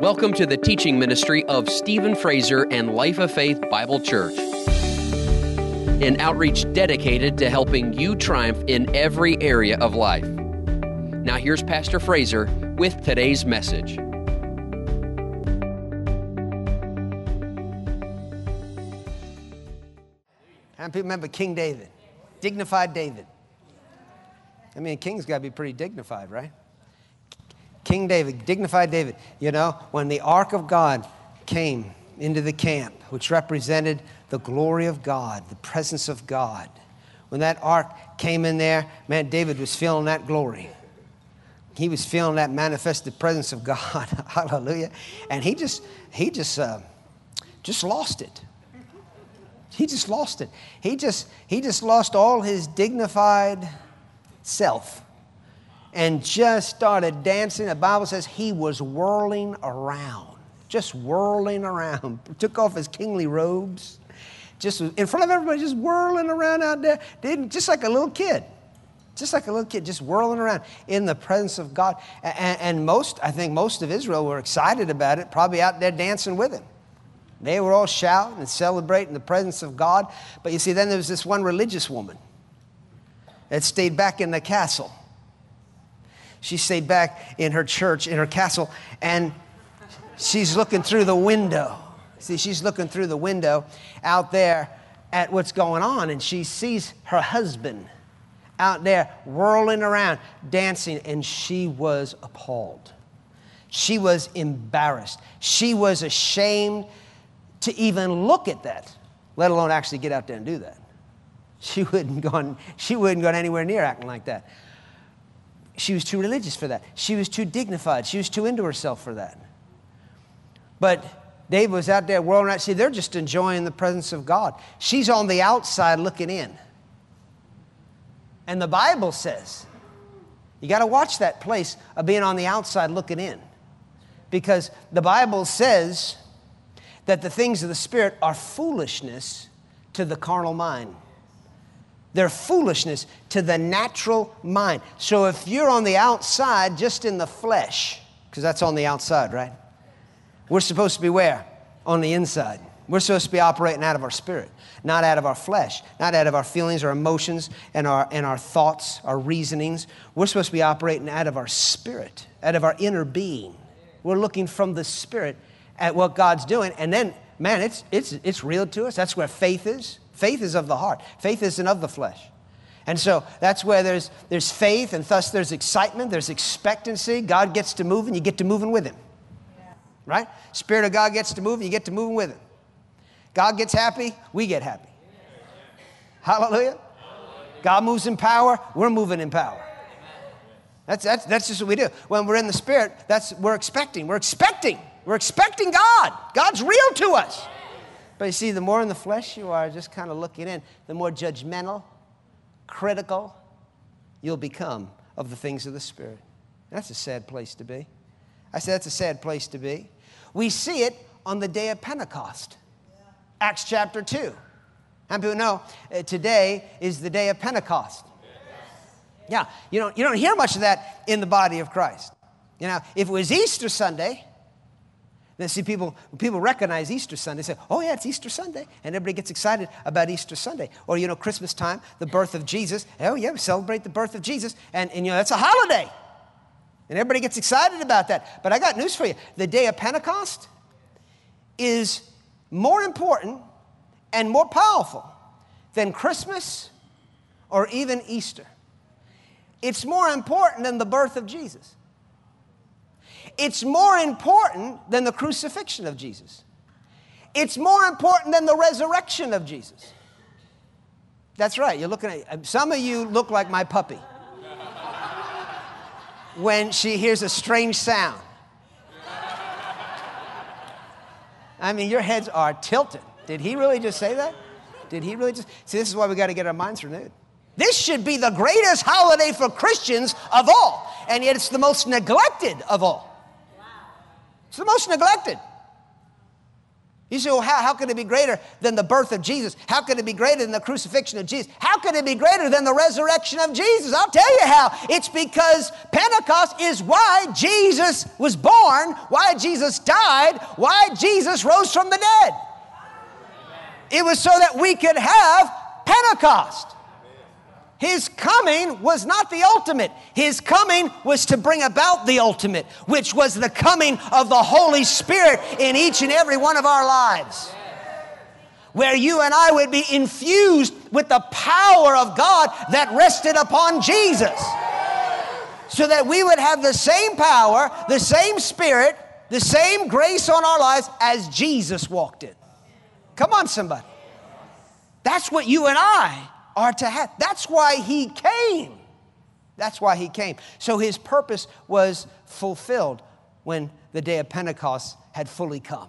Welcome to the teaching ministry of Stephen Fraser and Life of Faith Bible Church, an outreach dedicated to helping you triumph in every area of life. Now, here's Pastor Fraser with today's message. How many people remember King David? Dignified David. I mean, a king's got to be pretty dignified, right? King David, dignified David. You know, when the ark of God came into the camp, which represented the glory of God, the presence of God, when that ark came in there, man, David was feeling that glory. He was feeling that manifested presence of God. Hallelujah. And he just, he just, uh, just lost it. He just lost it. He just, he just lost all his dignified self and just started dancing. The Bible says he was whirling around, just whirling around. Took off his kingly robes, just in front of everybody, just whirling around out there, didn't just like a little kid. Just like a little kid, just whirling around in the presence of God. And, and most, I think most of Israel were excited about it, probably out there dancing with him. They were all shouting and celebrating the presence of God. But you see, then there was this one religious woman that stayed back in the castle. She stayed back in her church, in her castle, and she's looking through the window. See, she's looking through the window out there at what's going on, and she sees her husband out there whirling around, dancing, and she was appalled. She was embarrassed. She was ashamed to even look at that, let alone actually get out there and do that. She wouldn't go, she wouldn't go anywhere near acting like that. She was too religious for that. She was too dignified. She was too into herself for that. But David was out there whirling around. See, they're just enjoying the presence of God. She's on the outside looking in. And the Bible says, you got to watch that place of being on the outside looking in. Because the Bible says that the things of the Spirit are foolishness to the carnal mind. They're foolishness to the natural mind. So if you're on the outside, just in the flesh, because that's on the outside, right? We're supposed to be where? On the inside. We're supposed to be operating out of our spirit, not out of our flesh, not out of our feelings, our emotions, and our, and our thoughts, our reasonings. We're supposed to be operating out of our spirit, out of our inner being. We're looking from the spirit at what God's doing. And then, man, it's, it's, it's real to us. That's where faith is. Faith is of the heart, faith isn't of the flesh. And so that's where there's, there's faith, and thus there's excitement, there's expectancy. God gets to move, and you get to moving with Him. Right? Spirit of God gets to move, and you get to moving with Him. God gets happy, we get happy. Hallelujah. God moves in power, we're moving in power. That's, that's, that's just what we do. When we're in the Spirit, that's we're expecting. We're expecting. We're expecting God. God's real to us. But you see, the more in the flesh you are, just kind of looking in, the more judgmental, critical you'll become of the things of the Spirit. That's a sad place to be. I said that's a sad place to be. We see it on the day of Pentecost, Acts chapter 2. How many people know uh, today is the day of Pentecost? Yeah, you don't, you don't hear much of that in the body of Christ. You know, if it was Easter Sunday, then see, people, people recognize Easter Sunday, say, oh yeah, it's Easter Sunday. And everybody gets excited about Easter Sunday. Or, you know, Christmas time, the birth of Jesus. Oh yeah, we celebrate the birth of Jesus. And, and you know, that's a holiday. And everybody gets excited about that. But I got news for you. The day of Pentecost is more important and more powerful than Christmas or even Easter. It's more important than the birth of Jesus it's more important than the crucifixion of Jesus. It's more important than the resurrection of Jesus. That's right. You're looking at uh, some of you look like my puppy when she hears a strange sound. I mean, your heads are tilted. Did he really just say that? Did he really just? See, this is why we got to get our minds renewed. This should be the greatest holiday for Christians of all, and yet it's the most neglected of all. It's the most neglected. You say, well, how, how could it be greater than the birth of Jesus? How could it be greater than the crucifixion of Jesus? How could it be greater than the resurrection of Jesus? I'll tell you how. It's because Pentecost is why Jesus was born, why Jesus died, why Jesus rose from the dead. It was so that we could have Pentecost. His coming was not the ultimate. His coming was to bring about the ultimate, which was the coming of the Holy Spirit in each and every one of our lives. Where you and I would be infused with the power of God that rested upon Jesus. So that we would have the same power, the same spirit, the same grace on our lives as Jesus walked in. Come on, somebody. That's what you and I are to have. That's why he came. That's why he came. So his purpose was fulfilled when the day of Pentecost had fully come.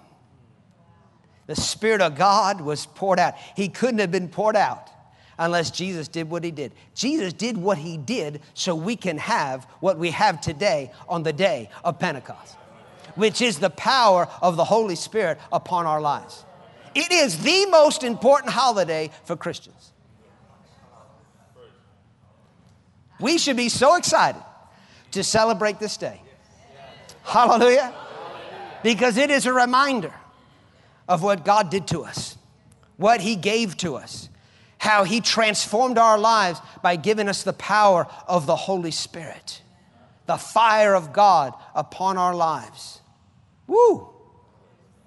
The Spirit of God was poured out. He couldn't have been poured out unless Jesus did what he did. Jesus did what he did so we can have what we have today on the day of Pentecost, which is the power of the Holy Spirit upon our lives. It is the most important holiday for Christians. We should be so excited to celebrate this day. Hallelujah. Because it is a reminder of what God did to us, what He gave to us, how He transformed our lives by giving us the power of the Holy Spirit, the fire of God upon our lives. Woo!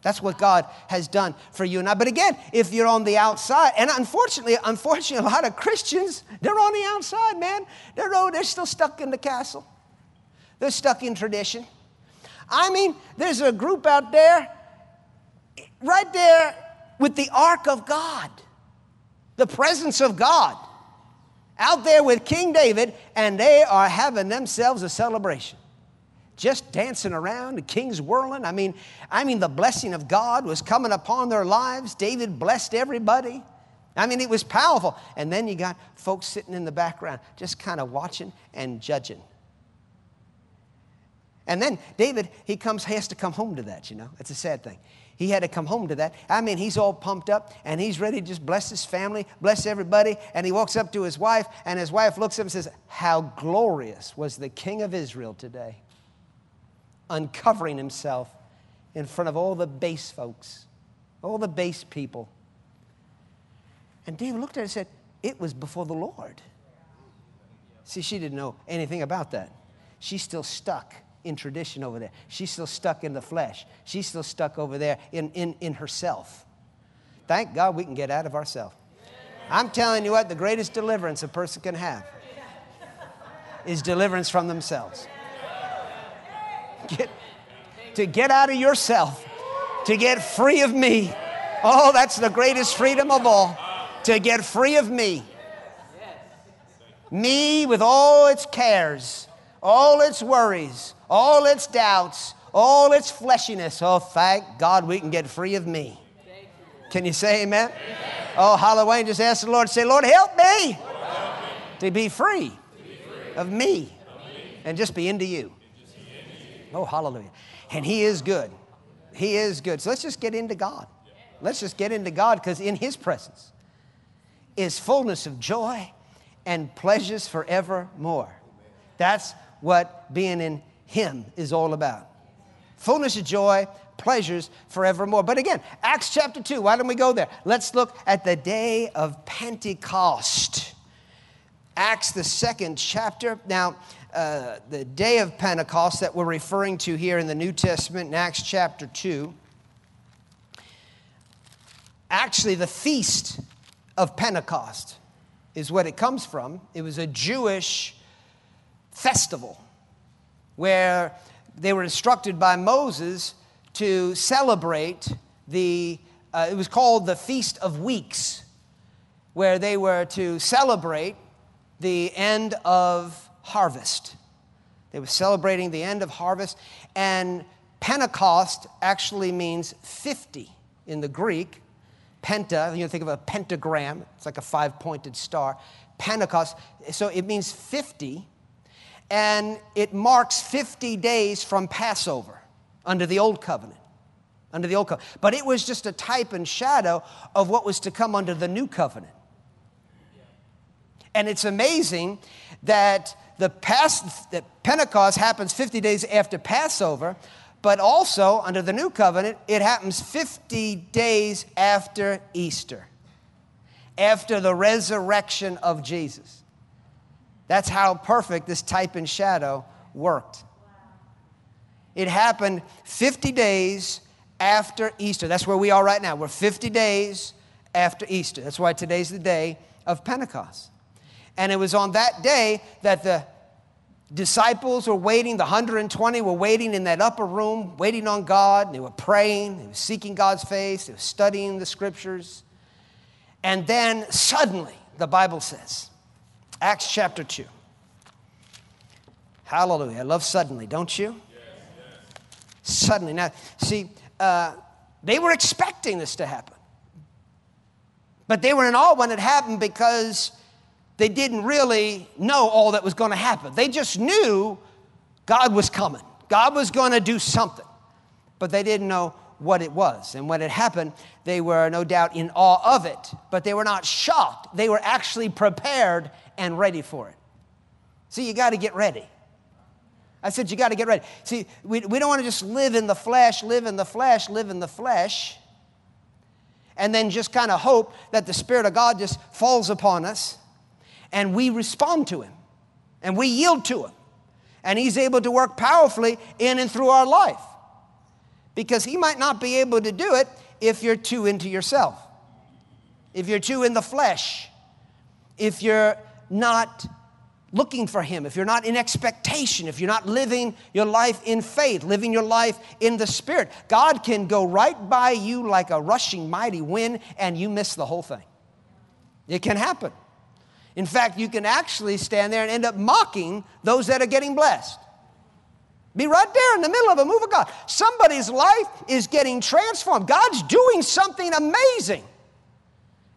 That's what God has done for you and I. But again, if you're on the outside, and unfortunately, unfortunately, a lot of Christians, they're on the outside, man. They're, oh, they're still stuck in the castle. They're stuck in tradition. I mean, there's a group out there, right there with the ark of God, the presence of God, out there with King David, and they are having themselves a celebration just dancing around, the king's whirling. I mean, I mean, the blessing of God was coming upon their lives. David blessed everybody. I mean, it was powerful. And then you got folks sitting in the background, just kind of watching and judging. And then David, he comes, has to come home to that, you know. It's a sad thing. He had to come home to that. I mean, he's all pumped up and he's ready to just bless his family, bless everybody. And he walks up to his wife, and his wife looks at him and says, How glorious was the king of Israel today uncovering himself in front of all the base folks, all the base people. And David looked at her and said, It was before the Lord. See, she didn't know anything about that. She's still stuck in tradition over there. She's still stuck in the flesh. She's still stuck over there in, in, in herself. Thank God we can get out of ourselves. I'm telling you what, the greatest deliverance a person can have is deliverance from themselves. Get, to get out of yourself, to get free of me. Oh, that's the greatest freedom of all. To get free of me. Me with all its cares, all its worries, all its doubts, all its fleshiness. Oh, thank God we can get free of me. Can you say amen? Oh, Halloween, just ask the Lord, say, Lord, help me. To, be free, of me. and just be into you. Oh, hallelujah. And He is good. He is good. So let's just get into God. Let's just get into God because in His presence is fullness of joy and pleasures forevermore. That's what being in Him is all about. Fullness of joy, pleasures forevermore. But again, Acts chapter 2, why don't we go there? Let's look at the day of Pentecost. Acts, the second chapter. Now, uh, the day of Pentecost that we're referring to here in the New Testament in Acts chapter 2. Actually, the feast of Pentecost is what it comes from. It was a Jewish festival where they were instructed by Moses to celebrate the, uh, it was called the Feast of Weeks, where they were to celebrate the end of harvest. They were celebrating the end of harvest, and Pentecost actually means 50 in the Greek. Penta, you know, think of a pentagram, it's like a five pointed star. Pentecost, so it means 50, and it marks 50 days from Passover under the Old Covenant. under the old covenant. But it was just a type and shadow of what was to come under the new covenant. And it's amazing that the past, Pentecost happens 50 days after Passover, but also under the new covenant, it happens 50 days after Easter, after the resurrection of Jesus. That's how perfect this type and shadow worked. It happened 50 days after Easter. That's where we are right now. We're 50 days after Easter. That's why today's the day of Pentecost. And it was on that day that the disciples were waiting, the 120 were waiting in that upper room, waiting on God. They were praying, they were seeking God's face, they were studying the scriptures. And then suddenly, the Bible says, Acts chapter 2. Hallelujah. I love suddenly, don't you? Yes, yes. Suddenly. Now, see, uh, they were expecting this to happen. But they were in awe when it happened because they didn't really know all that was going to happen. They just knew God was coming, God was going to do something, but they didn't know what it was. And when it happened, they were no doubt in awe of it, but they were not shocked. They were actually prepared and ready for it. See, you got to get ready. I said, you got to get ready. See, we, we don't want to just live in the flesh, live in the flesh, live in the flesh, and then just kind of hope that the Spirit of God just falls upon us and we respond to Him and we yield to Him. And He's able to work powerfully in and through our life because He might not be able to do it if you're too into yourself, if you're too in the flesh, if you're not looking for Him, if you're not in expectation, if you're not living your life in faith, living your life in the Spirit, God can go right by you like a rushing mighty wind and you miss the whole thing. It can happen. In fact, you can actually stand there and end up mocking those that are getting blessed. Be right there in the middle of a move of God. Somebody's life is getting transformed. God's doing something amazing.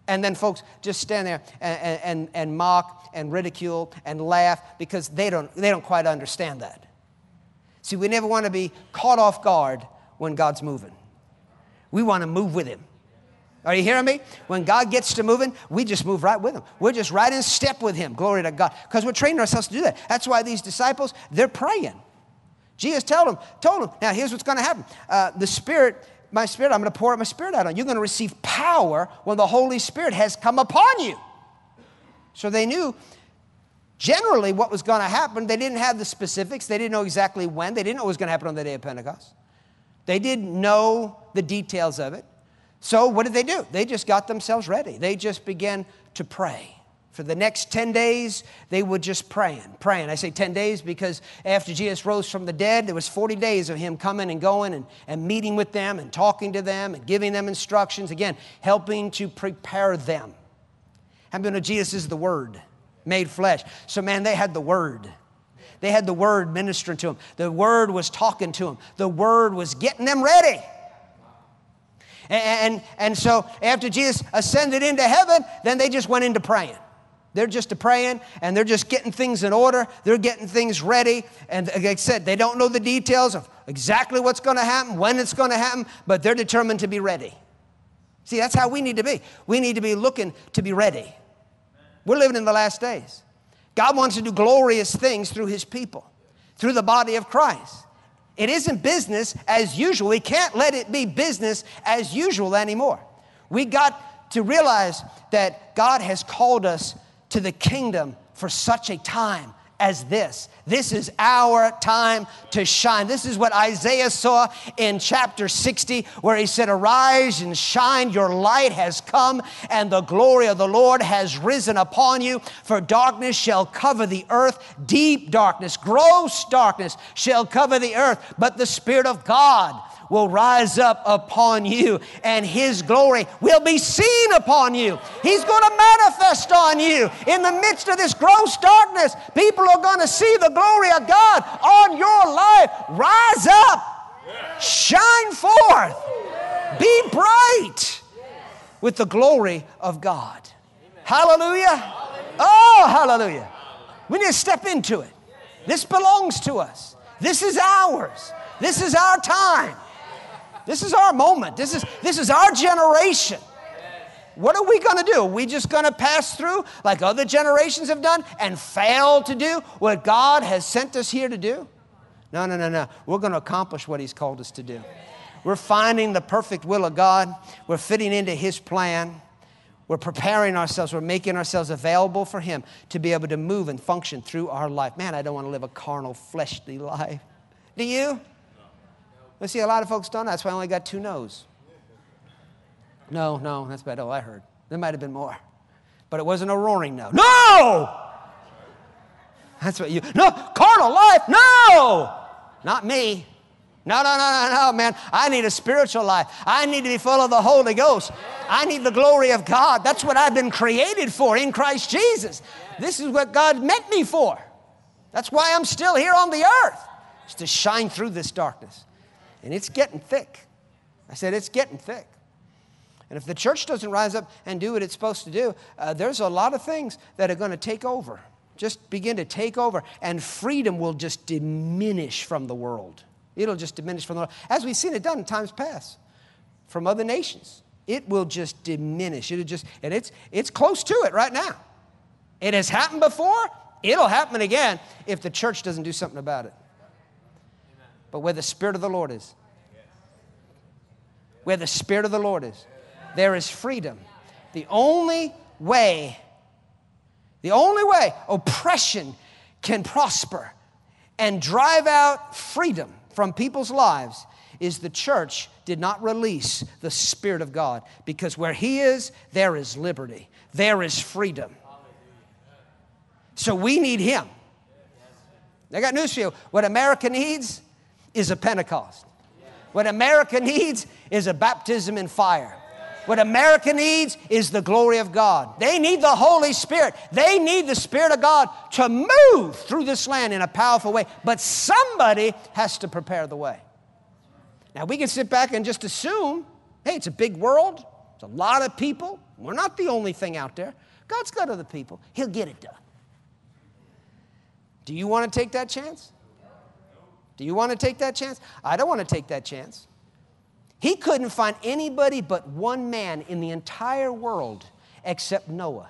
And then folks just stand there and, and, and mock and ridicule and laugh because they don't, they don't quite understand that. See, we never want to be caught off guard when God's moving. We want to move with Him. Are you hearing me? When God gets to moving, we just move right with Him. We're just right in step with Him. Glory to God. Because we're training ourselves to do that. That's why these disciples, they're praying. Jesus told them, told them, now here's what's going to happen. Uh, the Spirit my spirit, I'm going to pour out my spirit out on you. You're going to receive power when the Holy Spirit has come upon you. So they knew generally what was going to happen. They didn't have the specifics, they didn't know exactly when, they didn't know what was going to happen on the day of Pentecost. They didn't know the details of it. So what did they do? They just got themselves ready. They just began to pray. For the next 10 days, they were just praying, praying. I say 10 days because after Jesus rose from the dead, there was 40 days of him coming and going and, and meeting with them and talking to them and giving them instructions. Again, helping to prepare them. How many know Jesus is the Word made flesh? So, man, they had the Word. They had the Word ministering to them. The Word was talking to them. The Word was getting them ready. And, and, so after Jesus ascended into heaven, then they just went into praying. They're just praying and they're just getting things in order. They're getting things ready. And like I said, they don't know the details of exactly what's going to happen, when it's going to happen, but they're determined to be ready. See, that's how we need to be. We need to be looking to be ready. We're living in the last days. God wants to do glorious things through his people, through the body of Christ. It isn't business as usual. We can't let it be business as usual anymore. We got to realize that God has called us to the kingdom for such a time as this. This is our time to shine. This is what Isaiah saw in chapter 60, where he said, Arise and shine, your light has come, and the glory of the Lord has risen upon you. For darkness shall cover the earth, deep darkness, gross darkness shall cover the earth, but the Spirit of God will rise up upon you and his glory will be seen upon you. He's going to manifest on you. In the midst of this gross darkness, people are going to see the glory of God on your life. Rise up, shine forth, be bright with the glory of God. Hallelujah. Oh, hallelujah. We need to step into it. This belongs to us. This is ours. This is our time. This is our moment. This is, this is our generation. What are we going to do? Are we just going to pass through like other generations have done and fail to do what God has sent us here to do? No, no, no, no. We're going to accomplish what He's called us to do. We're finding the perfect will of God. We're fitting into His plan. We're preparing ourselves. We're making ourselves available for Him to be able to move and function through our life. Man, I don't want to live a carnal, fleshly life. Do you? Well, see, a lot of folks don't. That's why I only got two no's. No, no, that's about all I heard. There might have been more. But it wasn't a roaring no. No! That's what you, no, carnal life, no! Not me. No, no, no, no, no, man. I need a spiritual life. I need to be full of the Holy Ghost. I need the glory of God. That's what I've been created for in Christ Jesus. This is what God meant me for. That's why I'm still here on the earth, is to shine through this darkness. And it's getting thick. I said, it's getting thick. And if the church doesn't rise up and do what it's supposed to do, uh, there's a lot of things that are going to take over. Just begin to take over, and freedom will just diminish from the world. It'll just diminish from the world, as we've seen it done in times past from other nations. It will just diminish. It'll just, and it's it's close to it right now. It has happened before. It'll happen again if the church doesn't do something about it. But where the Spirit of the Lord is, where the Spirit of the Lord is, there is freedom. The only way, the only way oppression can prosper and drive out freedom from people's lives is the church did not release the Spirit of God. Because where He is, there is liberty, there is freedom. So we need Him. I got news for you. What America needs is a Pentecost. What America needs is a baptism in fire. What America needs is the glory of God. They need the Holy Spirit. They need the Spirit of God to move through this land in a powerful way. But somebody has to prepare the way. Now, we can sit back and just assume hey, it's a big world, it's a lot of people. We're not the only thing out there. God's got other people, He'll get it done. Do you want to take that chance? Do you want to take that chance? I don't want to take that chance. He couldn't find anybody but one man in the entire world except Noah.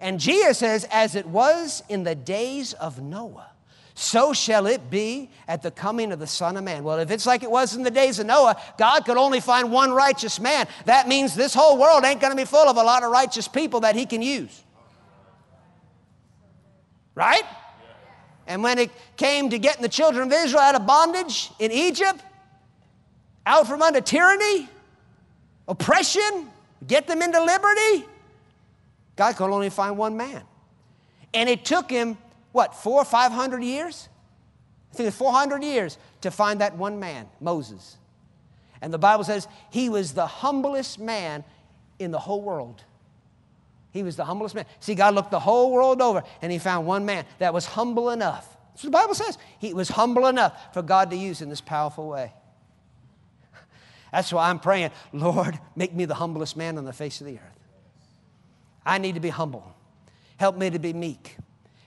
And Jesus says, as it was in the days of Noah, so shall it be at the coming of the Son of Man. Well, if it's like it was in the days of Noah, God could only find one righteous man. That means this whole world ain't going to be full of a lot of righteous people that he can use. Right? And when it came to getting the children of Israel out of bondage in Egypt, out from under tyranny, oppression, get them into liberty, God could only find one man. And it took him what, four or five hundred years? I think it's 400 years to find that one man, Moses. And the Bible says he was the humblest man in the whole world. He was the humblest man. See, God looked the whole world over and he found one man that was humble enough. That's what the Bible says. He was humble enough for God to use in this powerful way. That's why I'm praying, Lord, make me the humblest man on the face of the earth. I need to be humble. Help me to be meek.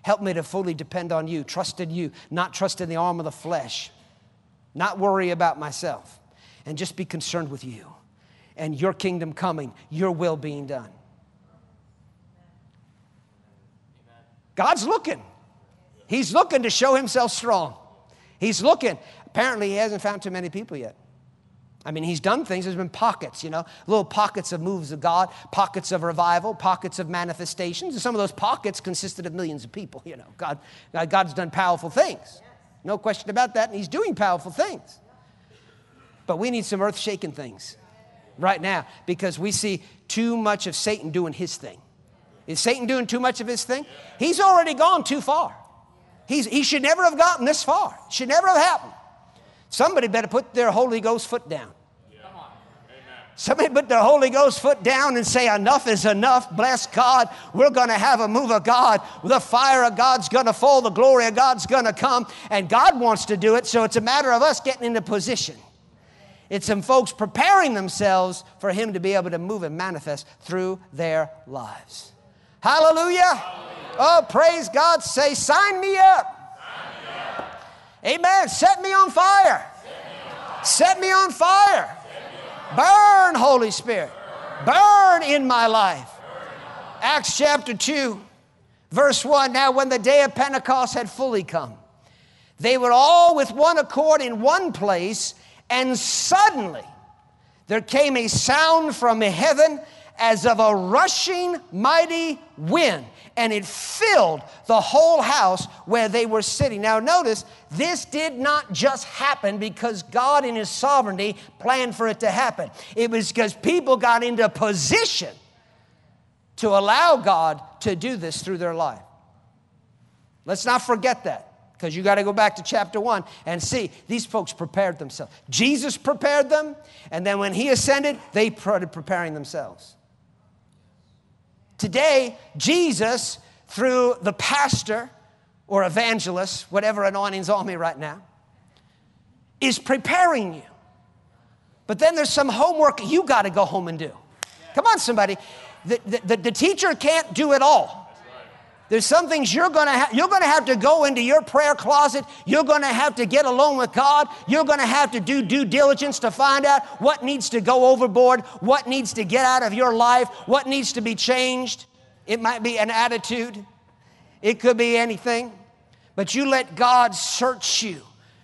Help me to fully depend on you, trust in you, not trust in the arm of the flesh, not worry about myself, and just be concerned with you and your kingdom coming, your will being done. God's looking. He's looking to show himself strong. He's looking. Apparently, he hasn't found too many people yet. I mean, he's done things. There's been pockets, you know, little pockets of moves of God, pockets of revival, pockets of manifestations. And some of those pockets consisted of millions of people, you know. God, God's done powerful things. No question about that. And he's doing powerful things. But we need some earth shaking things right now because we see too much of Satan doing his thing. Is Satan doing too much of his thing? He's already gone too far. He's, he should never have gotten this far. It Should never have happened. Somebody better put their Holy Ghost foot down. Somebody put their Holy Ghost foot down and say, Enough is enough. Bless God. We're going to have a move of God. The fire of God's going to fall. The glory of God's going to come. And God wants to do it. So it's a matter of us getting into position. It's some folks preparing themselves for Him to be able to move and manifest through their lives. Hallelujah. Oh, praise God. Say, Sign me up. Amen. Set me on fire. Set me on fire. Burn, Holy Spirit. Burn in my life. Acts chapter 2, verse 1. Now, when the day of Pentecost had fully come, they were all with one accord in one place, and suddenly there came a sound from heaven as of a rushing mighty wind, and it filled the whole house where they were sitting. Now, notice, this did not just happen because God, in His sovereignty, planned for it to happen. It was because people got into position to allow God to do this through their life. Let's not forget that because you got to go back to chapter 1 and see these folks prepared themselves. Jesus prepared them, and then when he ascended, they started preparing themselves. Today, Jesus, through the pastor or evangelist, whatever anointing's on me right now, is preparing you. But then there's some homework you got to go home and do. Come on, somebody. The, the, the, teacher can't do it all. There's some things you're gonna ha- you're gonna have to go into your prayer closet. You're gonna have to get alone with God. You're gonna have to do due diligence to find out what needs to go overboard, what needs to get out of your life, what needs to be changed. It might be an attitude. It could be anything. But you let God search you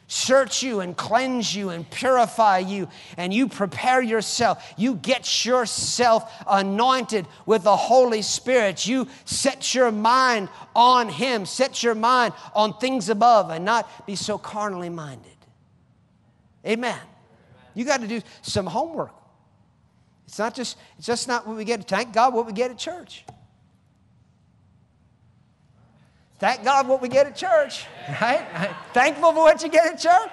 search you and cleanse you and purify you, and you prepare yourself. You get yourself anointed with the Holy Spirit. You set your mind on Him, set your mind on things above, and not be so carnally minded. Amen. You got to do some homework. It's not just, it's just not what we get, thank God, what we get at church. Thank God what we get at church, right? Thankful for what you get at church.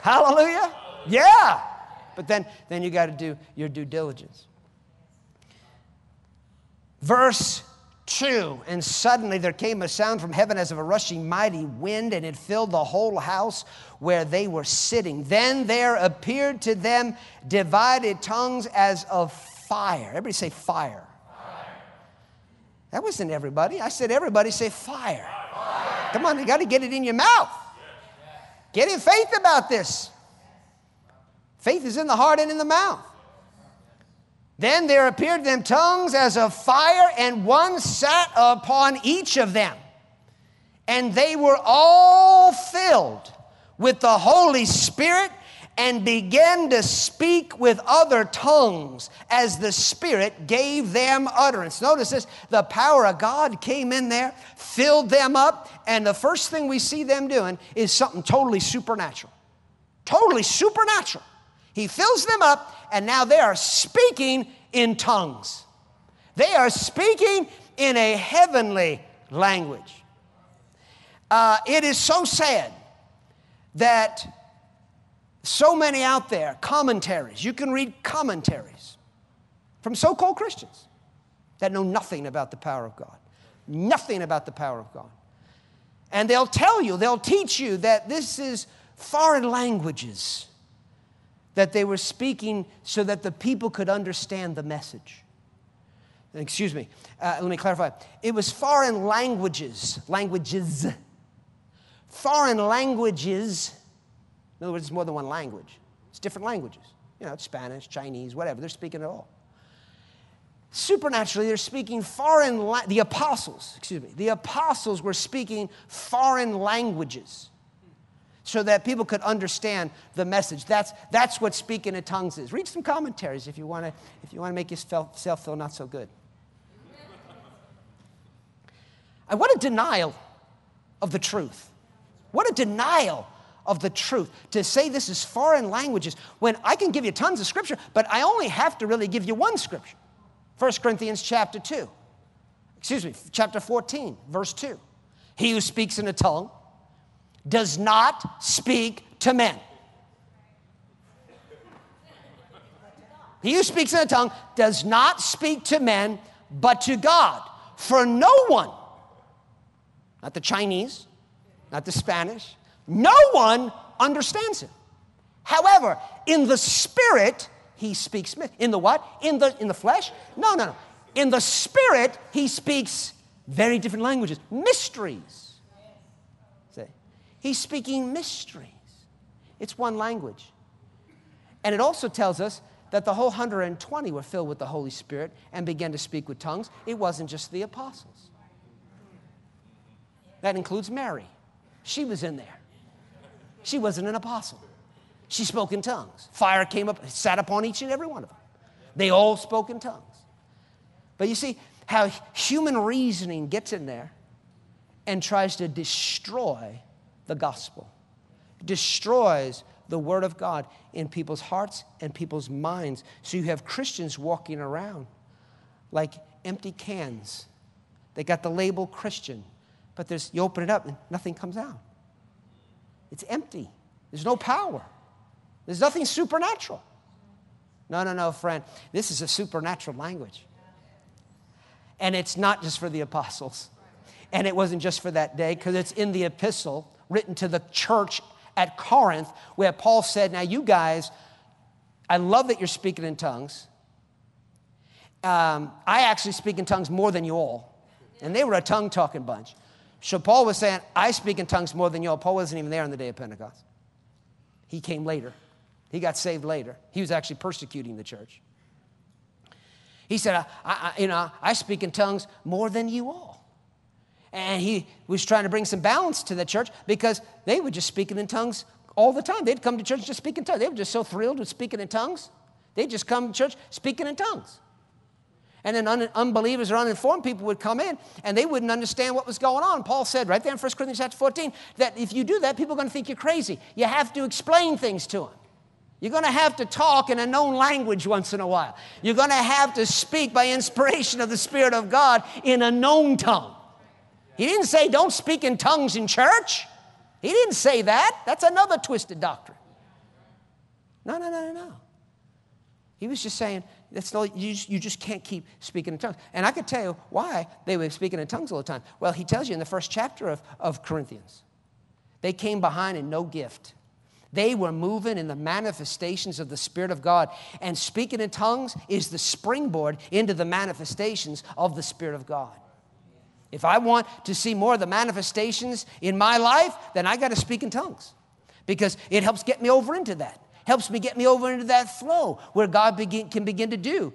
Hallelujah. Yeah. But then, then you got to do your due diligence. Verse 2 And suddenly there came a sound from heaven as of a rushing mighty wind, and it filled the whole house where they were sitting. Then there appeared to them divided tongues as of fire. Everybody say fire. That wasn't everybody. I said, everybody say fire. fire. Come on, you got to get it in your mouth. Get in faith about this. Faith is in the heart and in the mouth. Then there appeared them tongues as of fire, and one sat upon each of them. And they were all filled with the Holy Spirit and began to speak with other tongues as the Spirit gave them utterance. Notice this the power of God came in there, filled them up, and the first thing we see them doing is something totally supernatural. Totally supernatural. He fills them up, and now they are speaking in tongues. They are speaking in a heavenly language. Uh, it is so sad that so many out there, commentaries. You can read commentaries from so called Christians that know nothing about the power of God. Nothing about the power of God. And they'll tell you, they'll teach you that this is foreign languages that they were speaking so that the people could understand the message. Excuse me, uh, let me clarify. It was foreign languages, languages, foreign languages in other words, it's more than one language. It's different languages. You know, it's Spanish, Chinese, whatever. They're speaking it all. Supernaturally, they're speaking foreign, la- the apostles, excuse me, the apostles were speaking foreign languages so that people could understand the message. That's, that's what speaking in tongues is. Read some commentaries if you want to if you want to make yourself feel not so good. And what a denial of the truth. What a denial of the truth. To say this is foreign languages when I can give you tons of scripture, but I only have to really give you one scripture. 1 Corinthians chapter 2. Excuse me, chapter 14, verse 2. He who speaks in a tongue does not speak to men. He who speaks in a tongue does not speak to men, but to God. For no one, not the Chinese, not the Spanish, no one understands him. However, in the spirit, he speaks in the what? In the in the flesh? No, no, no. In the spirit, he speaks very different languages, mysteries. See? He's speaking mysteries. It's one language. And it also tells us that the whole 120 were filled with the Holy Spirit and began to speak with tongues. It wasn't just the apostles. That includes Mary. She was in there. She wasn't an apostle. She spoke in tongues. Fire came up, sat upon each and every one of them. They all spoke in tongues. But you see how human reasoning gets in there and tries to destroy the gospel, destroys the word of God in people's hearts and people's minds. So you have Christians walking around like empty cans. They got the label Christian, but there's, you open it up and nothing comes out. It's empty. There's no power. There's nothing supernatural. No, no, no, friend. This is a supernatural language. And it's not just for the apostles. And it wasn't just for that day, because it's in the epistle written to the church at Corinth, where Paul said, Now, you guys, I love that you're speaking in tongues. Um, I actually speak in tongues more than you all. And they were a tongue talking bunch. So Paul was saying, I speak in tongues more than you all. Paul wasn't even there on the day of Pentecost. He came later. He got saved later. He was actually persecuting the church. He said, I, I, you know, I speak in tongues more than you all. And he was trying to bring some balance to the church because they were just speaking in tongues all the time. They'd come to church just speaking in tongues. They were just so thrilled with speaking in tongues. They'd just come to church speaking in tongues. And then un- unbelievers or uninformed people would come in and they wouldn't understand what was going on. Paul said right there in 1 Corinthians chapter 14 that if you do that, people are going to think you're crazy. You have to explain things to them. You're going to have to talk in a known language once in a while. You're going to have to speak by inspiration of the Spirit of God in a known tongue. He didn't say don't speak in tongues in church. He didn't say that. That's another twisted doctrine. No, no, no, no, no. He was just saying that's you, just, you just can't keep speaking in tongues. And I could tell you why they were speaking in tongues all the time. Well, he tells you in the first chapter of, of Corinthians. They came behind in no gift. They were moving in the manifestations of the Spirit of God. And speaking in tongues is the springboard into the manifestations of the Spirit of God. If I want to see more of the manifestations in my life, then I got to speak in tongues because it helps get me over into that. Helps me get me over into that flow where God begin, can begin to do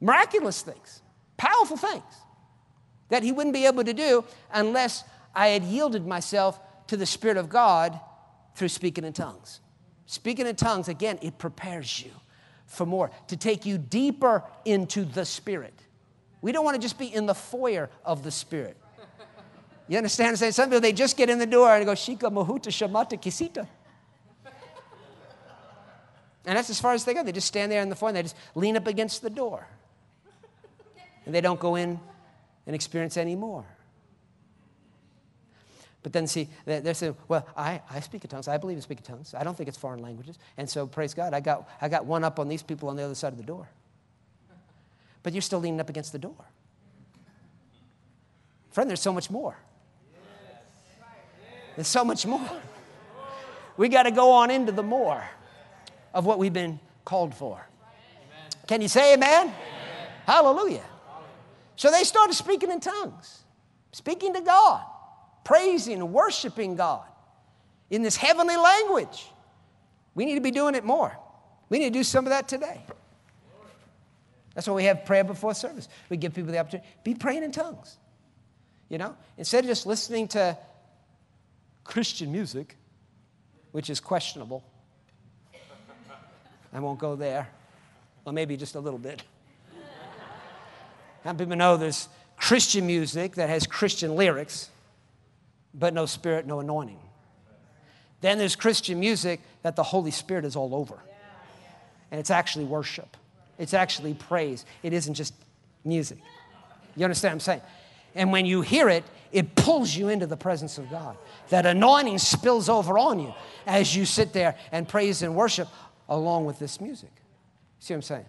miraculous things, powerful things that He wouldn't be able to do unless I had yielded myself to the Spirit of God through speaking in tongues. Speaking in tongues, again, it prepares you for more, to take you deeper into the Spirit. We don't want to just be in the foyer of the Spirit. You understand? Some people they just get in the door and go shika mahuta shamata kisita. And that's as far as they go. They just stand there in the foyer and they just lean up against the door. And they don't go in and experience any more. But then see, they're saying, well, I, I speak in tongues. I believe in speaking tongues. I don't think it's foreign languages. And so praise God, I got, I got one up on these people on the other side of the door. But you're still leaning up against the door. Friend, there's so much more. There's so much more. We got to go on into the more of what we've been called for. Can you say amen? amen? Hallelujah. So they started speaking in tongues, speaking to God praising worshiping God in this heavenly language. We need to be doing it more. We need to do some of that today. That's why we have prayer before service. We give people the opportunity to be praying in tongues. You know, instead of just listening to Christian music, which is questionable. I won't go there. Or maybe just a little bit. How many people know there's Christian music that has Christian lyrics but no spirit, no anointing. Then there's Christian music that the Holy Spirit is all over. And it's actually worship, it's actually praise. It isn't just music. You understand what I'm saying? And when you hear it, it pulls you into the presence of God. That anointing spills over on you as you sit there and praise and worship along with this music. See what I'm saying?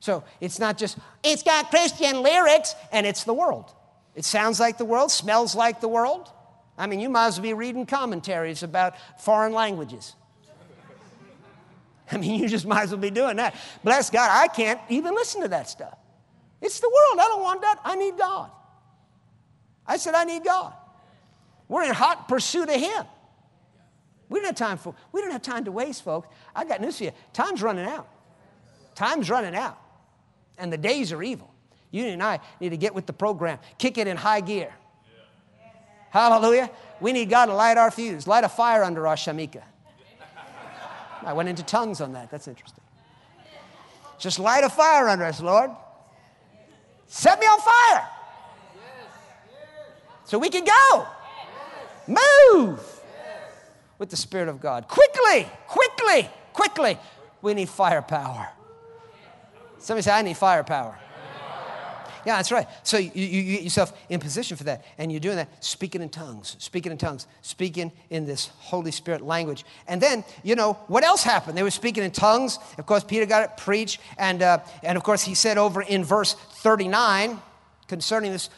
So it's not just, it's got Christian lyrics and it's the world. It sounds like the world, smells like the world. I mean, you might as well be reading commentaries about foreign languages. I mean, you just might as well be doing that. Bless God, I can't even listen to that stuff. It's the world. I don't want that. I need God. I said, I need God. We're in hot pursuit of Him. We don't have time for, we don't have time to waste, folks. I got news for you. Time's running out. Time's running out. And the days are evil. You and I need to get with the program, kick it in high gear. Yeah. Hallelujah. We need God to light our fuse, light a fire under our shamika. I went into tongues on that. That's interesting. Just light a fire under us, Lord. Set me on fire. So we can go. Move with the Spirit of God. Quickly, quickly, quickly. We need firepower. Somebody say, I need firepower. Yeah, that's right. So you, you, you, get yourself in position for that, and you're doing that, speaking in tongues, speaking in tongues, speaking in this Holy Spirit language. And then, you know, what else happened? They were speaking in tongues. Of course, Peter got it preached, and uh, and of course, he said over in verse 39 concerning this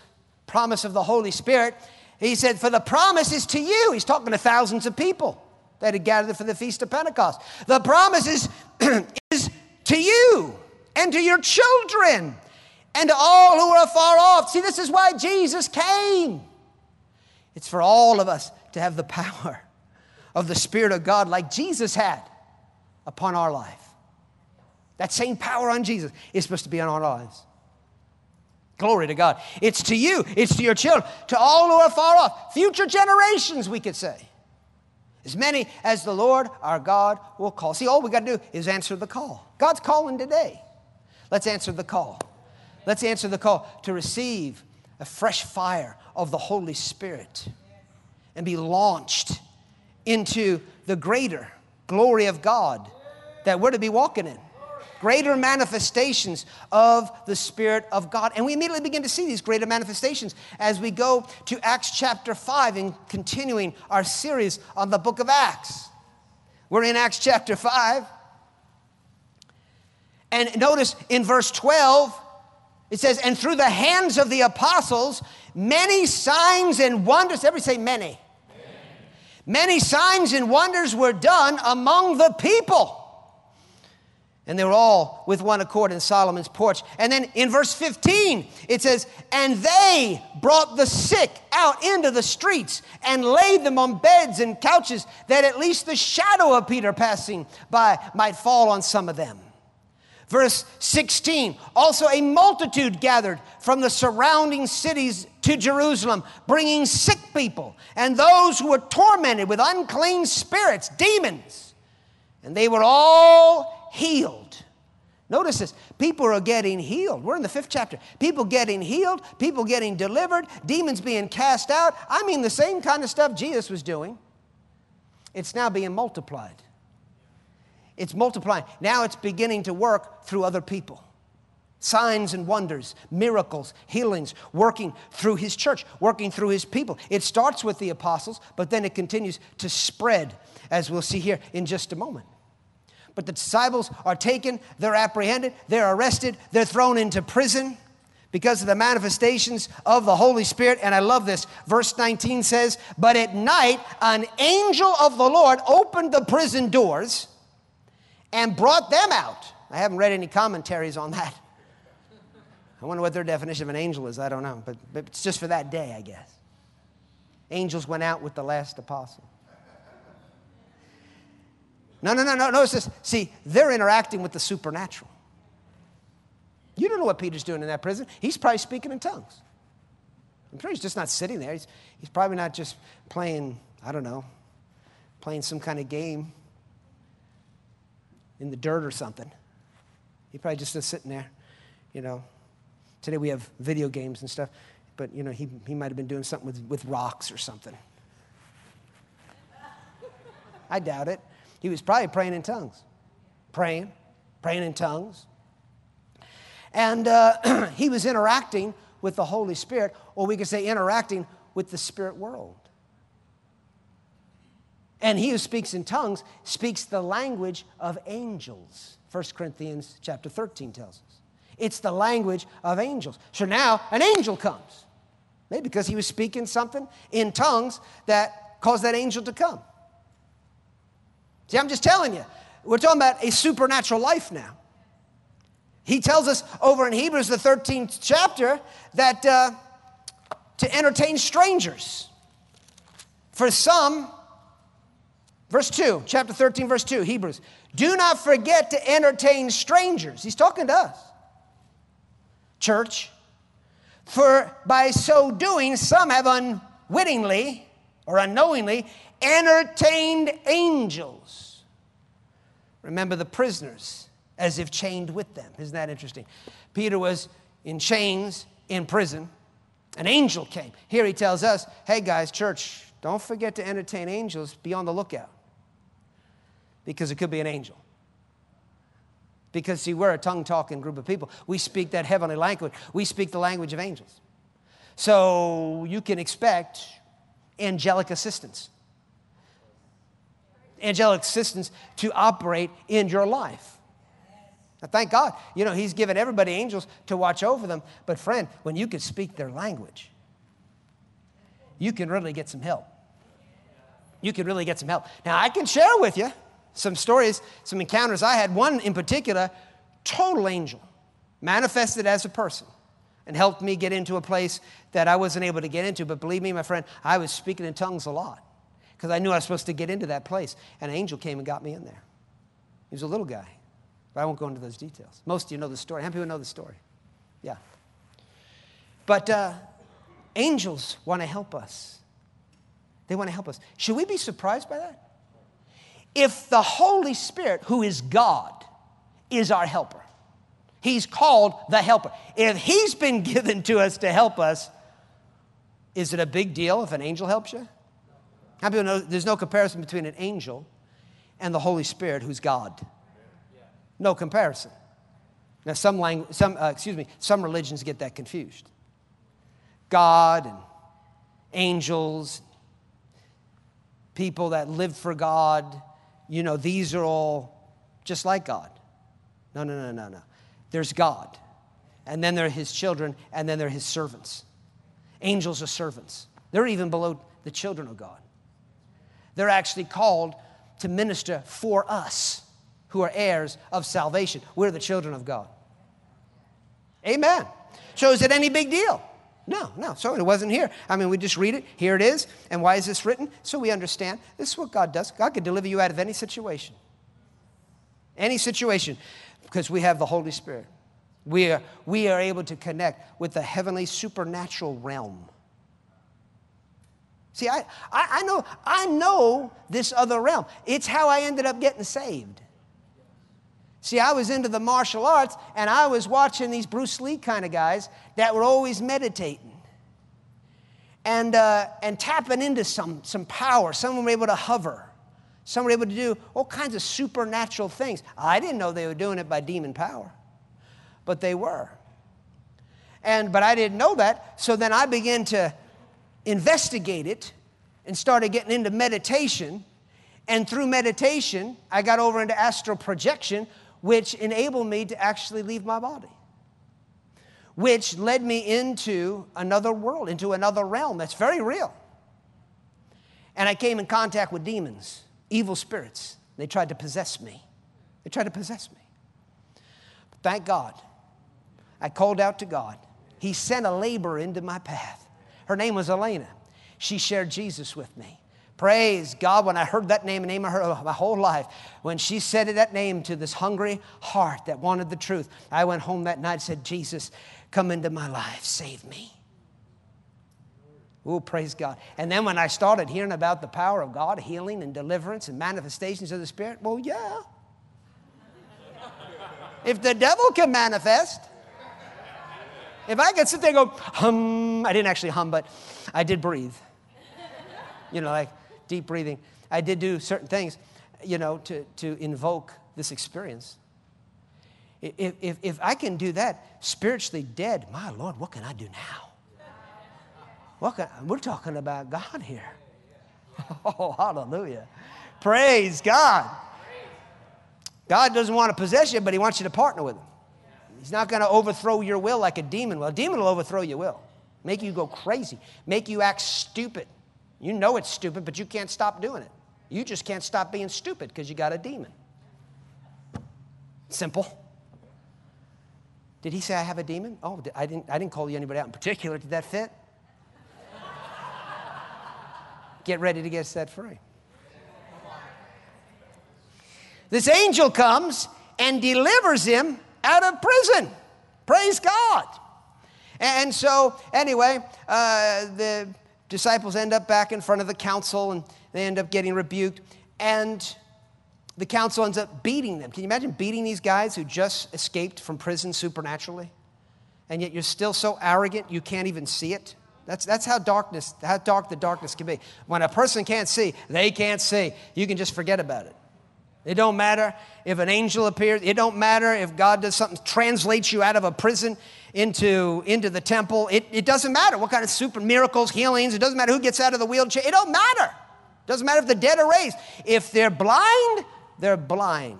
promise of the Holy Spirit. He said, "For the promise is to you." He's talking to thousands of people that had gathered for the feast of Pentecost. The promise is, is to you and to your children and to all who are far off. See, this is why Jesus came. It's for all of us to have the power of the Spirit of God like Jesus had upon our life. That same power on Jesus is supposed to be on our lives. Glory to God. It's to you, it's to your children, to all who are far off, future generations, we could say. As many as the Lord our God will call. See, all we got to do is answer the call. God's calling today. Let's answer the call. Let's answer the call to receive a fresh fire of the Holy Spirit and be launched into the greater glory of God that we're to be walking in. Greater manifestations of the Spirit of God. And we immediately begin to see these greater manifestations as we go to Acts chapter 5 and continuing our series on the book of Acts. We're in Acts chapter 5. And notice in verse 12, it says, and through the hands of the apostles, many signs and wonders, everybody say many. many. Many signs and wonders were done among the people. And they were all with one accord in Solomon's porch. And then in verse 15, it says, And they brought the sick out into the streets and laid them on beds and couches, that at least the shadow of Peter passing by might fall on some of them. Verse 16 Also, a multitude gathered from the surrounding cities to Jerusalem, bringing sick people and those who were tormented with unclean spirits, demons, and they were all healed. Notice this people are getting healed. We're in the fifth chapter. People getting healed, people getting delivered, demons being cast out. I mean, the same kind of stuff Jesus was doing. It's now being multiplied. It's multiplying. Now it's beginning to work through other people. Signs and wonders, miracles, healings, working through his church, working through his people. It starts with the apostles, but then it continues to spread, as we'll see here in just a moment. But the disciples are taken, they're apprehended, they're arrested, they're thrown into prison because of the manifestations of the Holy Spirit. And I love this. Verse 19 says, But at night, an angel of the Lord opened the prison doors and brought them out. I haven't read any commentaries on that. I wonder what their definition of an angel is. I don't know. But, but it's just for that day, I guess. Angels went out with the last apostle. No, no, no, no. Notice this. See, they're interacting with the supernatural. You don't know what Peter's doing in that prison. He's probably speaking in tongues. I'm sure he's just not sitting there. He's, he's probably not just playing, I don't know, playing some kind of game in the dirt or something. He probably just is sitting there, you know. Today we have video games and stuff, but you know, he, he might have been doing something with, with rocks or something. I doubt it. He was probably praying in tongues. Praying, praying in tongues. And uh, he was interacting with the Holy Spirit, or we could say interacting with the spirit world. And he who speaks in tongues speaks the language of angels. 1 Corinthians chapter 13 tells us. It's the language of angels. So now an angel comes. Maybe because he was speaking something in tongues that caused that angel to come. See, I'm just telling you, we're talking about a supernatural life now. He tells us over in Hebrews, the 13th chapter, that uh, to entertain strangers. For some, Verse 2, chapter 13, verse 2, Hebrews. Do not forget to entertain strangers. He's talking to us. Church. For by so doing, some have unwittingly or unknowingly entertained angels. Remember the prisoners as if chained with them. Isn't that interesting? Peter was in chains in prison. An angel came. Here he tells us, hey guys, church, don't forget to entertain angels. Be on the lookout because it could be an angel. Because, see, we're a tongue talking group of people. We speak that heavenly language, we speak the language of angels. So you can expect angelic assistance. Angelic assistance to operate in your life. Now, thank God, you know, He's given everybody angels to watch over them. But, friend, when you can speak their language, you can really get some help. You can really get some help. Now, I can share with you some stories, some encounters I had. One in particular, total angel, manifested as a person and helped me get into a place that I wasn't able to get into. But believe me, my friend, I was speaking in tongues a lot because I knew I was supposed to get into that place. And an angel came and got me in there. He was a little guy, but I won't go into those details. Most of you know the story. How many people know the story? Yeah. But uh, angels want to help us. They want to help us. Should we be surprised by that? if the Holy Spirit, who is God, is our helper, He's called the helper. If He's been given to us to help us, is it a big deal if an angel helps you? How people know there's no comparison between an angel and the Holy Spirit, who's God? No comparison. Now, some, language, some uh, excuse me, some religions get that confused. God and angels, people that live for God, you know, these are all just like God. No, no, no, no, no. There's God, and then there are his children, and then there are his servants. Angels are servants. They're even below the children of God. They're actually called to minister for us who are heirs of salvation. We're the children of God. Amen. So is it any big deal? No, no. So it wasn't here. I mean, we just read it. Here it is. And why is this written? So we understand this is what God does. God can deliver you out of any situation. Any situation, because we have the Holy Spirit. We are, we are able to connect with the heavenly supernatural realm. See, I, I, I, know, I know this other realm. It's how I ended up getting saved. See, I was into the martial arts and I was watching these Bruce Lee kind of guys that were always meditating and, uh, and tapping into some, some power. Some were able to hover, some were able to do all kinds of supernatural things. I didn't know they were doing it by demon power, but they were. And, but I didn't know that, so then I began to investigate it and started getting into meditation. And through meditation, I got over into astral projection, which enabled me to actually leave my body, which led me into another world, into another realm that's very real. And I came in contact with demons, evil spirits. They tried to possess me. They tried to possess me. But thank God, I called out to God. He sent a laborer into my path. Her name was Elena. She shared Jesus with me. Praise God. When I heard that name, name I heard oh, my whole life, when she said that name to this hungry heart that wanted the truth, I went home that night and said, Jesus, come into my life, save me. Oh, praise God. And then when I started hearing about the power of God, healing and deliverance and manifestations of the Spirit, well, yeah. if the devil can manifest, if I could sit there and go, hum, I didn't actually hum, but I did breathe. You know, like, deep breathing. I did do certain things, you know, to, to invoke this experience. If, if, if I can do that, spiritually dead, my Lord, what can I do now? What can, we're talking about God here. Oh, hallelujah. Praise God. God doesn't want to possess you, but He wants you to partner with Him. He's not going to overthrow your will like a demon will. A demon will overthrow your will, make you go crazy, make you act stupid. You know it's stupid, but you can't stop doing it. You just can't stop being stupid because you got a demon. Simple. Did he say I have a demon? Oh, I didn't, I didn't call you anybody out in particular. Did that fit? get ready to get set free. This angel comes and delivers him out of prison. Praise God. And so, anyway, uh, the disciples end up back in front of the council and they end up getting rebuked. And the council ends up beating them. Can you imagine beating these guys who just escaped from prison supernaturally? And yet you're still so arrogant you can't even see it. That's, that's how darkness, how dark the darkness can be. When a person can't see, they can't see. You can just forget about it. It don't matter if an angel appears. It don't matter if God does something, translates you out of a prison into, into the temple. It, it doesn't matter what kind of super miracles, healings. It doesn't matter who gets out of the wheelchair. It don't matter. It doesn't matter if the dead are raised. If they're blind, they're blind.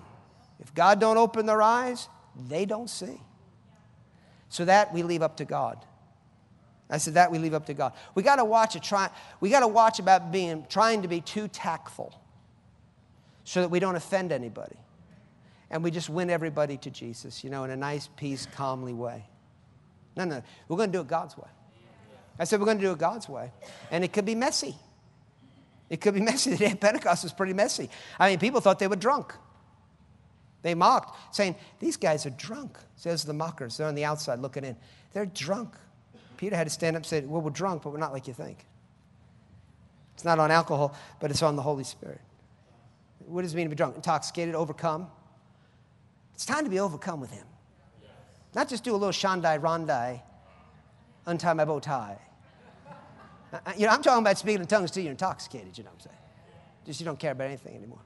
If God don't open their eyes, they don't see. So that we leave up to God. I said that we leave up to God. We got to watch it. Try. We got to watch about being trying to be too tactful, so that we don't offend anybody, and we just win everybody to Jesus. You know, in a nice, peace, calmly way. No, no, we're going to do it God's way. I said we're going to do it God's way, and it could be messy. It could be messy. The day of Pentecost was pretty messy. I mean, people thought they were drunk. They mocked, saying, These guys are drunk, says the mockers. They're on the outside looking in. They're drunk. Peter had to stand up and say, Well, we're drunk, but we're not like you think. It's not on alcohol, but it's on the Holy Spirit. What does it mean to be drunk? Intoxicated, overcome. It's time to be overcome with Him. Not just do a little shandai rondai, untie my bow tie. Uh, uh, you know, I'm talking about speaking in tongues till you're intoxicated, you know what I'm saying? Just you don't care about anything anymore.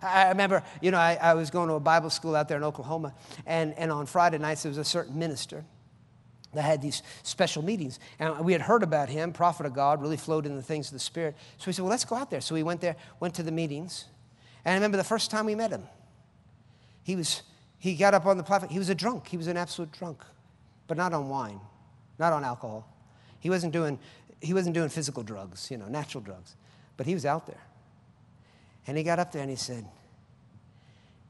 I remember, you know, I, I, was going to a Bible school out there in Oklahoma, and, and on Friday nights there was a certain minister that had these special meetings. And we had heard about him, prophet of God, really flowed in the things of the Spirit. So we said, well, let's go out there. So we went there, went to the meetings. And I remember the first time we met him, he was, he got up on the platform. He was a drunk. He was an absolute drunk, but not on wine, not on alcohol. He wasn't doing, he wasn't doing physical drugs, you know, natural drugs. But he was out there. And he got up there and he said,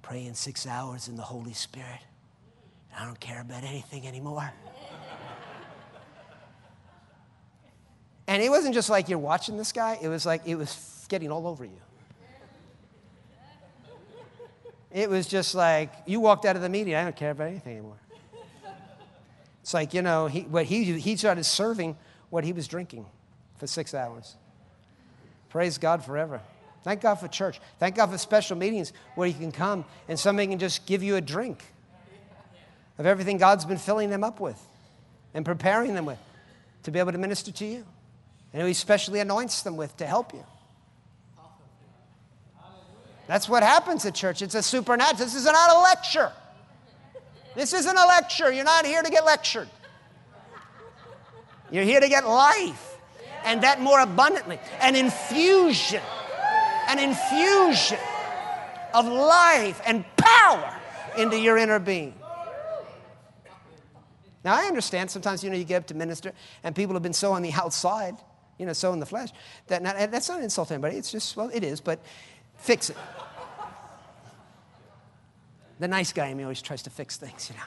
Praying six hours in the Holy Spirit. I don't care about anything anymore. and it wasn't just like you're watching this guy, it was like it was getting all over you. It was just like you walked out of the meeting, I don't care about anything anymore. It's like, you know, he, what he, he started serving what he was drinking for six hours. Praise God forever. Thank God for church. Thank God for special meetings where you can come and somebody can just give you a drink of everything God's been filling them up with and preparing them with to be able to minister to you. And He specially anoints them with to help you. That's what happens at church. It's a supernatural. This is not a lecture. This isn't a lecture. You're not here to get lectured. You're here to get life and that more abundantly. An infusion an infusion of life and power into your inner being. Now, I understand sometimes, you know, you get up to minister and people have been so on the outside, you know, so in the flesh, that not, that's not an insult to anybody. It's just, well, it is, but fix it. The nice guy in me always tries to fix things, you know.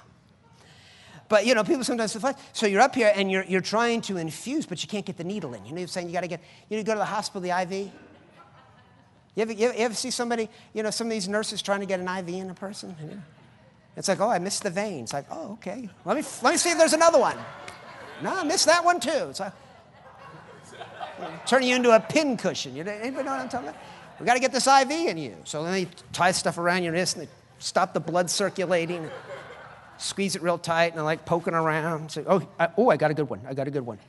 But, you know, people sometimes, so you're up here and you're, you're trying to infuse, but you can't get the needle in. You know, you're saying you got to get, you know, you go to the hospital, the IV, you ever, you ever, see somebody, you know, some of these nurses trying to get an IV in a person? It's like, oh, I missed the vein. It's like, oh, okay. Let me, let me see if there's another one. No, I missed that one too. It's like, turn you into a pin cushion. You know, anybody know what I'm talking about? We got to get this IV in you. So let me tie stuff around your wrist and they stop the blood circulating. Squeeze it real tight and I like poking around. Say, oh, I, oh, I got a good one. I got a good one.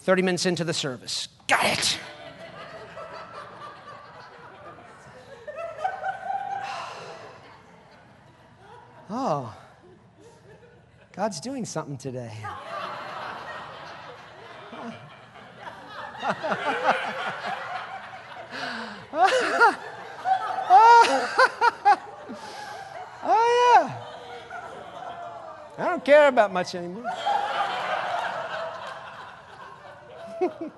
30 minutes into the service. Got it. oh, God's doing something today. oh, yeah. I don't care about much anymore.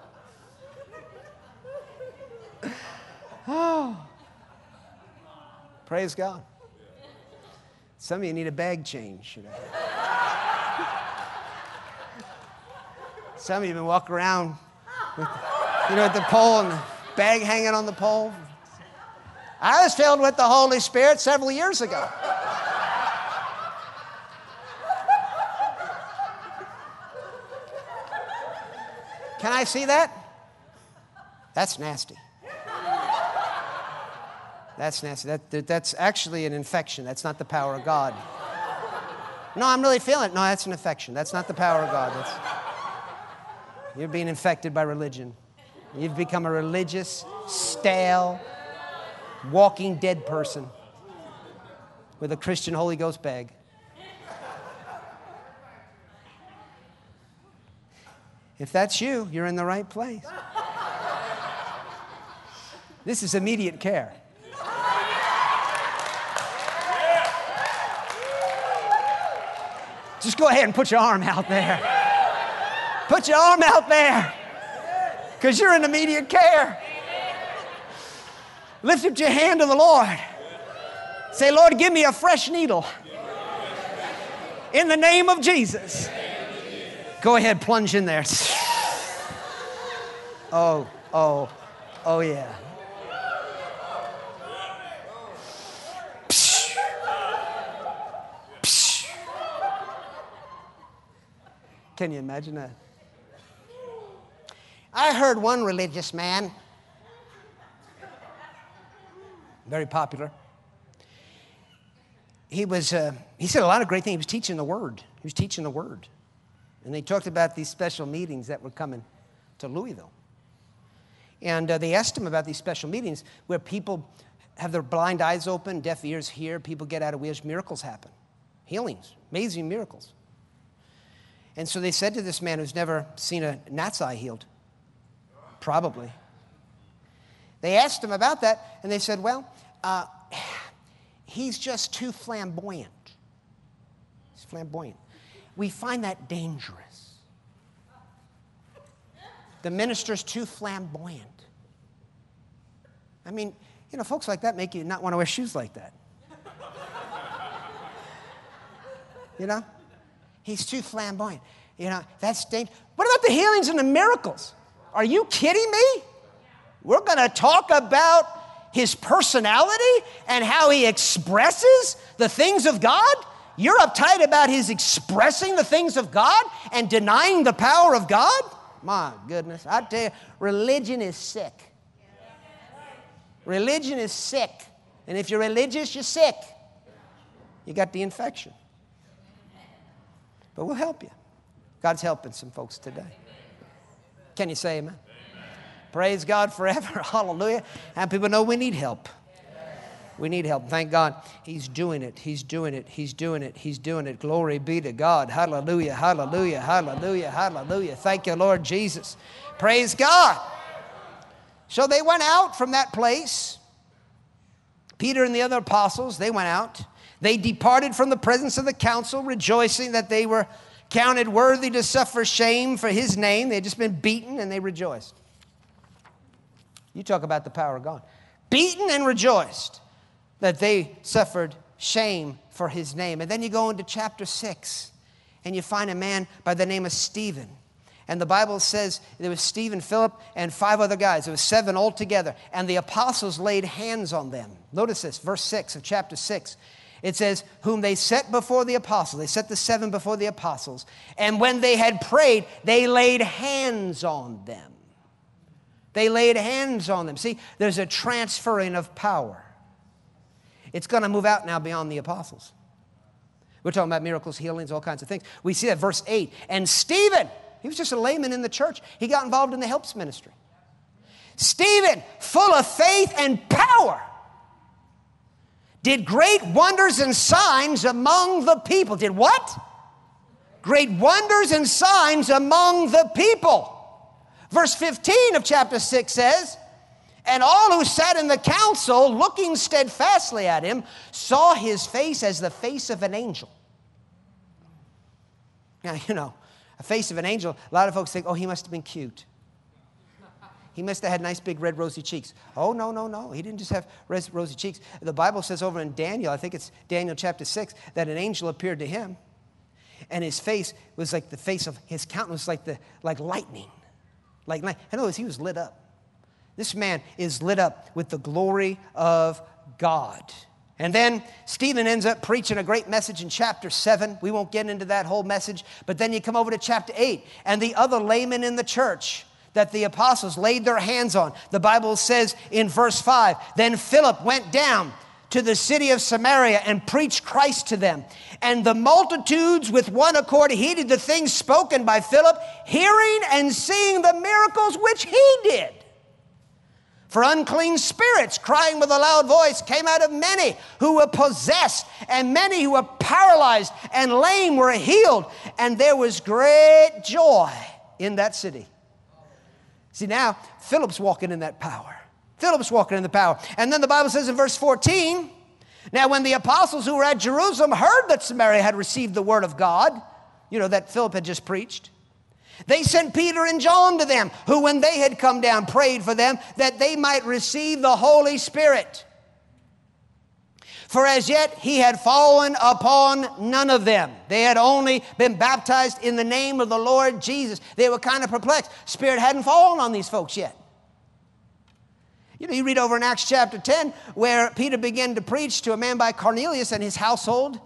oh, praise God. Some of you need a bag change. You know. Some of you have been walking around with, you know, at the pole and the bag hanging on the pole. I was filled with the Holy Spirit several years ago. Can I see that? That's nasty. That's nasty. That, that's actually an infection. That's not the power of God. No, I'm really feeling it. No, that's an infection. That's not the power of God. That's, you're being infected by religion. You've become a religious, stale, walking dead person with a Christian Holy Ghost bag. If that's you, you're in the right place. This is immediate care. Just go ahead and put your arm out there. Put your arm out there because you're in immediate care. Lift up your hand to the Lord. Say, Lord, give me a fresh needle. In the name of Jesus. Go ahead, plunge in there. Oh, oh, oh, yeah. Can you imagine that? I heard one religious man, very popular. He was, uh, he said a lot of great things. He was teaching the word. He was teaching the word. And they talked about these special meetings that were coming to Louisville. And uh, they asked him about these special meetings where people have their blind eyes open, deaf ears hear, people get out of wheels, miracles happen, healings, amazing miracles. And so they said to this man who's never seen a gnat's eye healed, probably. They asked him about that, and they said, Well, uh, he's just too flamboyant. He's flamboyant. We find that dangerous. The minister's too flamboyant. I mean, you know, folks like that make you not want to wear shoes like that. You know? He's too flamboyant. You know, that's dangerous. What about the healings and the miracles? Are you kidding me? We're going to talk about his personality and how he expresses the things of God? You're uptight about his expressing the things of God and denying the power of God? My goodness. I tell you, religion is sick. Religion is sick. And if you're religious, you're sick. You got the infection. But we'll help you. God's helping some folks today. Can you say amen? Praise God forever. Hallelujah. And people know we need help. We need help. Thank God. He's doing it. He's doing it. He's doing it. He's doing it. Glory be to God. Hallelujah. Hallelujah. Hallelujah. Hallelujah. Thank you, Lord Jesus. Praise God. So they went out from that place. Peter and the other apostles, they went out. They departed from the presence of the council, rejoicing that they were counted worthy to suffer shame for his name. They had just been beaten and they rejoiced. You talk about the power of God. Beaten and rejoiced that they suffered shame for his name. And then you go into chapter 6 and you find a man by the name of Stephen. And the Bible says there was Stephen, Philip, and five other guys. There was seven altogether. And the apostles laid hands on them. Notice this, verse 6 of chapter 6. It says, Whom they set before the apostles. They set the seven before the apostles. And when they had prayed, they laid hands on them. They laid hands on them. See, there's a transferring of power. It's going to move out now beyond the apostles. We're talking about miracles, healings, all kinds of things. We see that verse 8. And Stephen, he was just a layman in the church, he got involved in the helps ministry. Stephen, full of faith and power did great wonders and signs among the people. Did what? Great wonders and signs among the people. Verse 15 of chapter 6 says, And all who sat in the council, looking steadfastly at him, saw his face as the face of an angel. Now, you know, a face of an angel, a lot of folks think, oh, he must have been cute. He must have had nice big red rosy cheeks. Oh, no, no, no. He didn't just have rosy cheeks. The Bible says over in Daniel, I think it's Daniel chapter 6, that an angel appeared to him. And his face was like the face of his countenance, like, the, like lightning. Like, in other words, he was lit up. This man is lit up with the glory of God. And then Stephen ends up preaching a great message in chapter 7. We won't get into that whole message, but then you come over to chapter 8 and the other laymen in the church that the apostles laid their hands on. The Bible says in verse 5 Then Philip went down to the city of Samaria and preached Christ to them. And the multitudes with one accord heeded the things spoken by Philip, hearing and seeing the miracles which he did. For unclean spirits, crying with a loud voice, came out of many who were possessed, and many who were paralyzed and lame were healed. And there was great joy in that city. See, now Philip's walking in that power. Philip's walking in the power. And then the Bible says in verse 14, now when the apostles who were at Jerusalem heard that Samaria had received the word of God, you know, that Philip had just preached, they sent Peter and John to them, who, when they had come down, prayed for them that they might receive the Holy Spirit. For as yet he had fallen upon none of them. They had only been baptized in the name of the Lord Jesus. They were kind of perplexed. Spirit hadn't fallen on these folks yet. You know, you read over in Acts chapter 10 where Peter began to preach to a man by Cornelius and his household.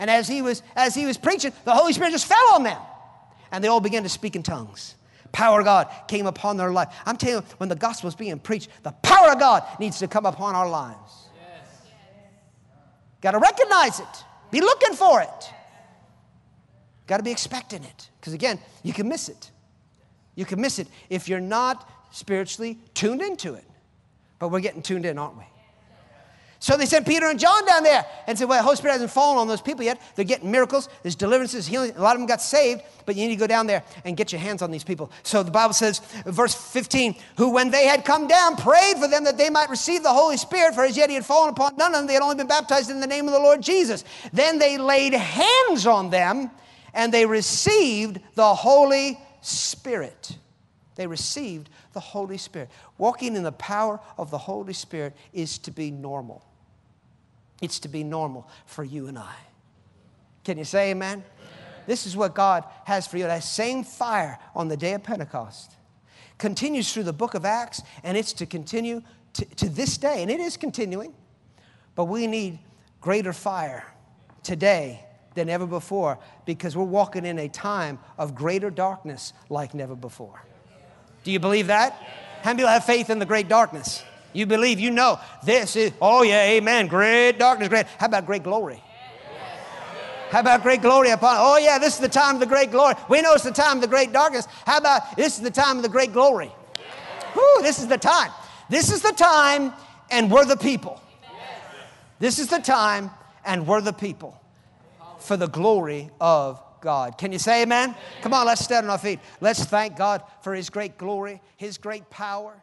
And as he was as he was preaching, the Holy Spirit just fell on them. And they all began to speak in tongues. Power of God came upon their life. I'm telling you, when the gospel is being preached, the power of God needs to come upon our lives. Got to recognize it. Be looking for it. Got to be expecting it. Because again, you can miss it. You can miss it if you're not spiritually tuned into it. But we're getting tuned in, aren't we? So they sent Peter and John down there and said, Well, the Holy Spirit hasn't fallen on those people yet. They're getting miracles, there's deliverances, healing. A lot of them got saved, but you need to go down there and get your hands on these people. So the Bible says, verse 15, who when they had come down prayed for them that they might receive the Holy Spirit, for as yet he had fallen upon none of them. They had only been baptized in the name of the Lord Jesus. Then they laid hands on them and they received the Holy Spirit. They received the Holy Spirit. Walking in the power of the Holy Spirit is to be normal. It's to be normal for you and I. Can you say amen? amen? This is what God has for you. That same fire on the day of Pentecost continues through the book of Acts, and it's to continue to, to this day. And it is continuing, but we need greater fire today than ever before because we're walking in a time of greater darkness like never before. Do you believe that? How many people have faith in the great darkness? You believe, you know, this is, oh yeah, amen, great darkness, great. How about great glory? How about great glory upon? Oh yeah, this is the time of the great glory. We know it's the time of the great darkness. How about this is the time of the great glory? Whew, this is the time. This is the time, and we're the people. This is the time, and we're the people for the glory of God. Can you say amen? Come on, let's stand on our feet. Let's thank God for His great glory, His great power.